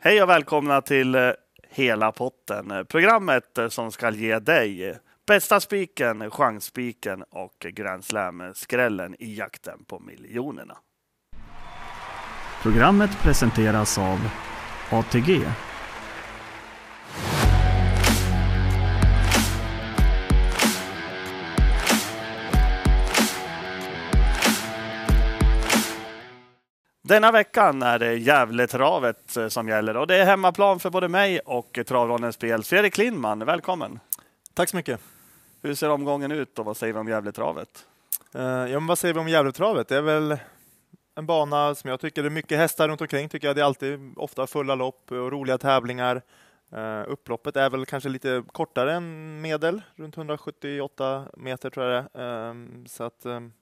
Hej och välkomna till eh, Hela potten. Eh, programmet eh, som ska ge dig bästa spiken, chansspiken och Grand Slam-skrällen i jakten på miljonerna. Programmet presenteras av ATG. Denna veckan är det Gävletravet eh, som gäller och det är hemmaplan för både mig och Travronden Spel. Fredrik Lindman, välkommen! Tack så mycket! Hur ser omgången ut och vad säger vi om Gävletravet? Uh, ja, men vad säger vi om Gävletravet? Det är väl en bana som jag tycker det är mycket hästar runt omkring. Tycker jag. Det är alltid ofta fulla lopp och roliga tävlingar. Uh, upploppet är väl kanske lite kortare än medel, runt 178 meter tror jag det är. Uh, så att, um,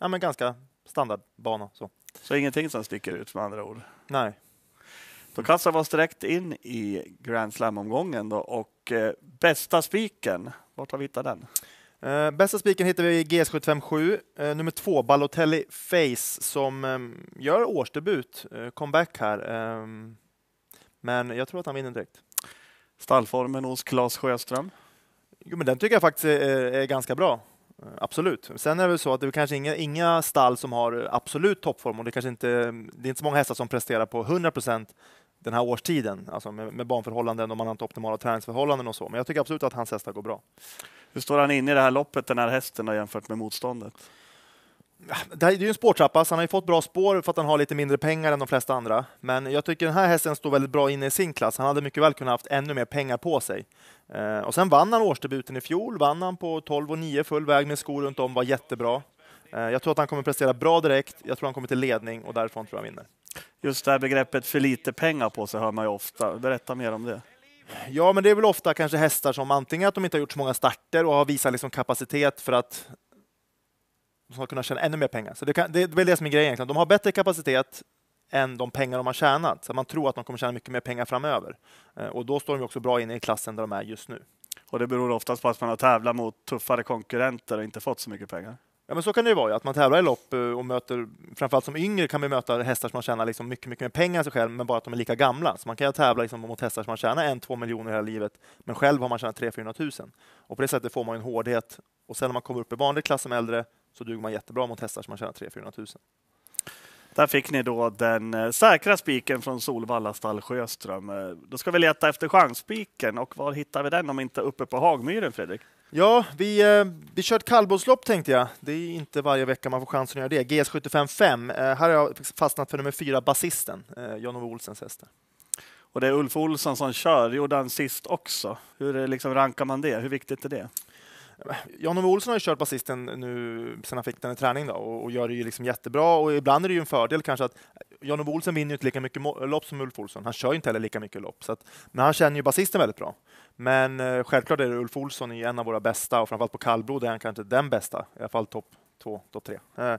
ja, men ganska standardbana. Så. Så ingenting som sticker ut med andra ord? Nej. Då kastar vi oss direkt in i Grand Slam-omgången då och eh, bästa spiken, vart har vi hittat den? Uh, bästa spiken hittar vi i GS757, uh, nummer två, Balotelli Face, som um, gör årsdebut, uh, comeback här. Um, men jag tror att han vinner direkt. Stallformen hos Claes Sjöström? Jo, men den tycker jag faktiskt är, är ganska bra. Eh, absolut. Sen är det väl så att det är kanske inga, inga stall som har eh, absolut toppform och det, kanske inte, det är inte så många hästar som presterar på 100 procent den här årstiden, alltså med, med banförhållanden och man har inte optimala träningsförhållanden och så. Men jag tycker absolut att hans hästar går bra. Hur står han inne i det här loppet, den här hästen, jämfört med motståndet? Det är ju en spårtrappa, så han har ju fått bra spår för att han har lite mindre pengar än de flesta andra. Men jag tycker den här hästen står väldigt bra inne i sin klass. Han hade mycket väl kunnat haft ännu mer pengar på sig. Eh, och sen vann han årsdebuten i fjol, vann han på 12 och 9 full väg med skor runt om, var jättebra. Eh, jag tror att han kommer prestera bra direkt. Jag tror han kommer till ledning och därifrån tror jag han vinner. Just det här begreppet för lite pengar på sig hör man ju ofta. Berätta mer om det. Ja, men det är väl ofta kanske hästar som antingen att de inte har gjort så många starter och har visat liksom kapacitet för att de ska kunna tjäna ännu mer pengar. Så det, kan, det är väl det som är grejen egentligen. De har bättre kapacitet än de pengar de har tjänat. Så man tror att de kommer tjäna mycket mer pengar framöver. Eh, och då står de också bra inne i klassen där de är just nu. Och det beror oftast på att man har tävlat mot tuffare konkurrenter och inte fått så mycket pengar. Ja, men så kan det ju vara, att man tävlar i lopp eh, och möter, framförallt som yngre kan man möta hästar som man tjänar liksom mycket, mycket mer pengar än sig själv, men bara att de är lika gamla. Så man kan ju tävla liksom mot hästar som man tjänar en, två miljoner hela livet, men själv har man tjänat 300 000. Och på det sättet får man en hårdhet. Och sen när man kommer upp i vanlig klass som äldre så duger man jättebra mot hästar som man tjänar 300 000. Där fick ni då den eh, säkra spiken från Solvalla stall Sjöström. Eh, då ska vi leta efter chansspiken och var hittar vi den om inte uppe på Hagmyren, Fredrik? Ja, vi, eh, vi kör ett kallblodslopp tänkte jag. Det är inte varje vecka man får chansen att göra det. GS75 5. Eh, här har jag fastnat för nummer fyra, Basisten, Jan-Ove Olsens häst. Och det är Ulf Olsson som kör, gjorde han sist också. Hur liksom rankar man det? Hur viktigt är det? Jan-Ove Olsson har ju kört basisten nu sen han fick den i träning då, och, och gör det ju liksom jättebra. Och ibland är det ju en fördel kanske att eh, Jan-Ove Olsson vinner ju inte lika mycket lopp som Ulf Olsson. Han kör ju inte heller lika mycket lopp. Så att, men han känner ju basisten väldigt bra. Men eh, självklart är det Ulf Olsson är en av våra bästa och framförallt på kallblod är han kanske den bästa, i alla fall topp två, topp tre. Eh,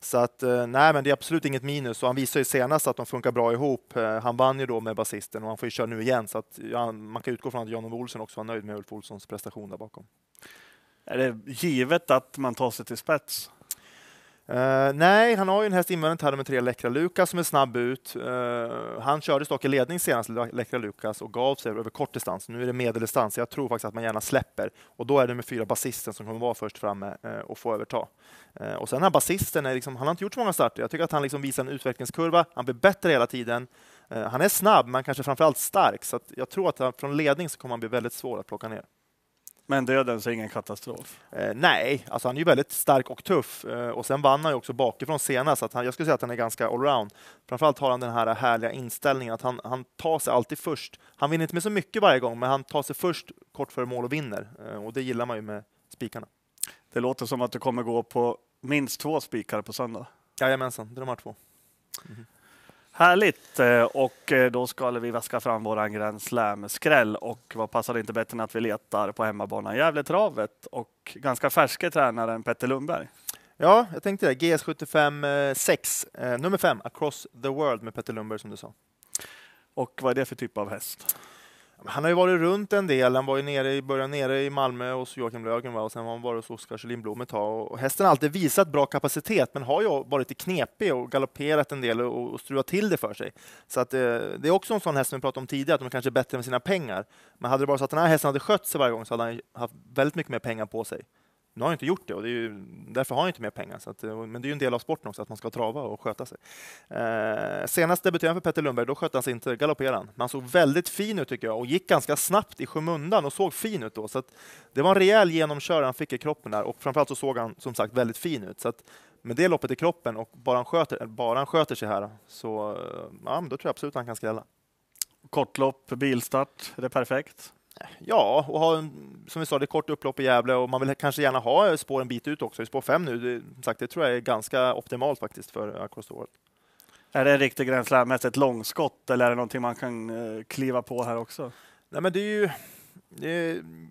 så att eh, nej, men det är absolut inget minus och han visar ju senast att de funkar bra ihop. Eh, han vann ju då med basisten och han får ju köra nu igen så att ja, man kan utgå från att Jan-Ove Olsson också var nöjd med Ulf Olssons prestation där bakom. Är det givet att man tar sig till spets? Uh, nej, han har ju en häst invändigt här med tre Läckra Lukas som är snabb ut. Uh, han körde dock i ledning senast, Läckra Lukas, och gav sig över kort distans. Nu är det medeldistans. Jag tror faktiskt att man gärna släpper. Och då är det med fyra basisten som kommer vara först framme uh, och få överta. och sen här basisten, är liksom, han har inte gjort så många starter. Jag tycker att han liksom visar en utvecklingskurva. Han blir bättre hela tiden. han är snabb, men kanske framförallt stark. Så jag tror att han, från ledning så kommer han bli väldigt svår att plocka ner. Men döden så ingen katastrof? Eh, nej, alltså han är ju väldigt stark och tuff eh, och sen vann han ju också bakifrån senast. Så att han, jag skulle säga att han är ganska allround. Framförallt har han den här härliga inställningen att han, han tar sig alltid först. Han vinner inte med så mycket varje gång, men han tar sig först kort före mål och vinner. Eh, och det gillar man ju med spikarna. Det låter som att du kommer gå på minst två spikar på söndag. Jajamensan, det är de här två. Mm. Härligt! Eh, och eh, då ska vi vaska fram våran Grand Slam-skräll. Och vad passar det inte bättre än att vi letar på hemmabanan Gävletravet och ganska färske tränaren Petter Lundberg. Ja, jag tänkte det. GS75 6, eh, nummer 5, Across the World med Petter Lundberg som du sa. Och vad är det för typ av häst? Han har ju varit runt en del. Han var ju nere i början nere i Malmö hos Joakim Lögen och sen var han varit hos Oskar Lindblom ett tag. Och hästen har alltid visat bra kapacitet, men har ju varit lite knepig och galopperat en del och, och struat till det för sig. Så att, eh, det är också en sån häst som vi pratade om tidigare, att de kanske är bättre med sina pengar. Men hade det bara så att den här hästen hade skött sig varje gång så hade han haft väldigt mycket mer pengar på sig. Nu har han inte gjort det och det ju, därför har han inte mer pengar. Så att, eh, men det är ju en del av sporten också, att man ska trava och sköta sig. Eh, senast debuterade för Petter Lundberg, då skötte han sig inte, galopperade han. Men han såg väldigt fin ut tycker jag och gick ganska snabbt i skymundan och såg fin ut då. Så att, det var en rejäl genomkörare han fick i kroppen där och framförallt så såg han som sagt väldigt fin ut. Så att, med det loppet i kroppen och bara han sköter, eh, bara han sköter sig här så eh, ja, då tror jag absolut att han kan skrälla. Kortlopp, bilstart, är det perfekt? Ja, och ha en, som vi sa, det är kort upplopp i Gävle och man vill kanske gärna ha spår en bit ut också. I spår fem nu, det, sagt, det tror jag är ganska optimalt faktiskt för the World. Är det en riktig Grand ett långskott eller är det någonting man kan eh, kliva på här också? Nej, men det är ju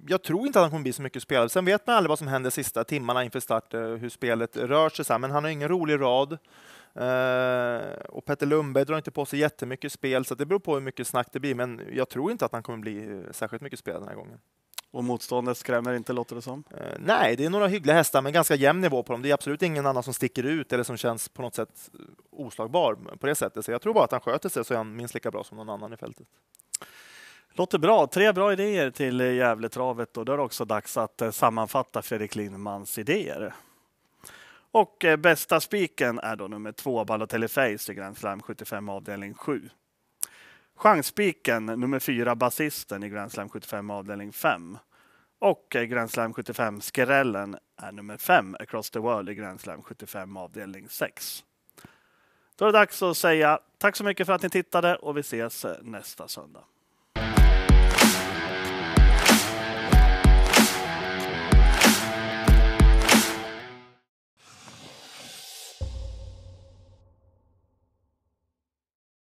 jag tror inte att han kommer bli så mycket spelad. Sen vet man aldrig vad som händer sista timmarna inför start, eh, hur spelet rör sig. Så. Men han har ingen rolig rad. Uh, och Petter Lundberg drar inte på sig jättemycket spel, så det beror på hur mycket snack det blir. Men jag tror inte att han kommer bli eh, särskilt mycket spelad den här gången. Och motståndet skrämmer inte, låter det som? Nej, det är några hyggliga hästar med ganska jämn nivå på dem. Det är absolut ingen annan som sticker ut eller som känns på något sätt oslagbar på det sättet. Så jag tror bara att han sköter sig så är han minst lika bra som någon annan i fältet. Låter bra. Tre bra idéer till Gävletravet och då är det också dags att eh, sammanfatta Fredrik Lindmans idéer. Och eh, bästa spiken är då nummer två, Balotelli Face i Grand Slam 75 avdelning 7. Chansspiken nummer fyra, Basisten i Grand Slam 75 avdelning 5. Och eh, Grand Slam 75 Skrällen är nummer 5, Across the World i Grand Slam 75 avdelning 6. Då är det dags att säga tack så mycket för att ni tittade och vi ses nästa söndag.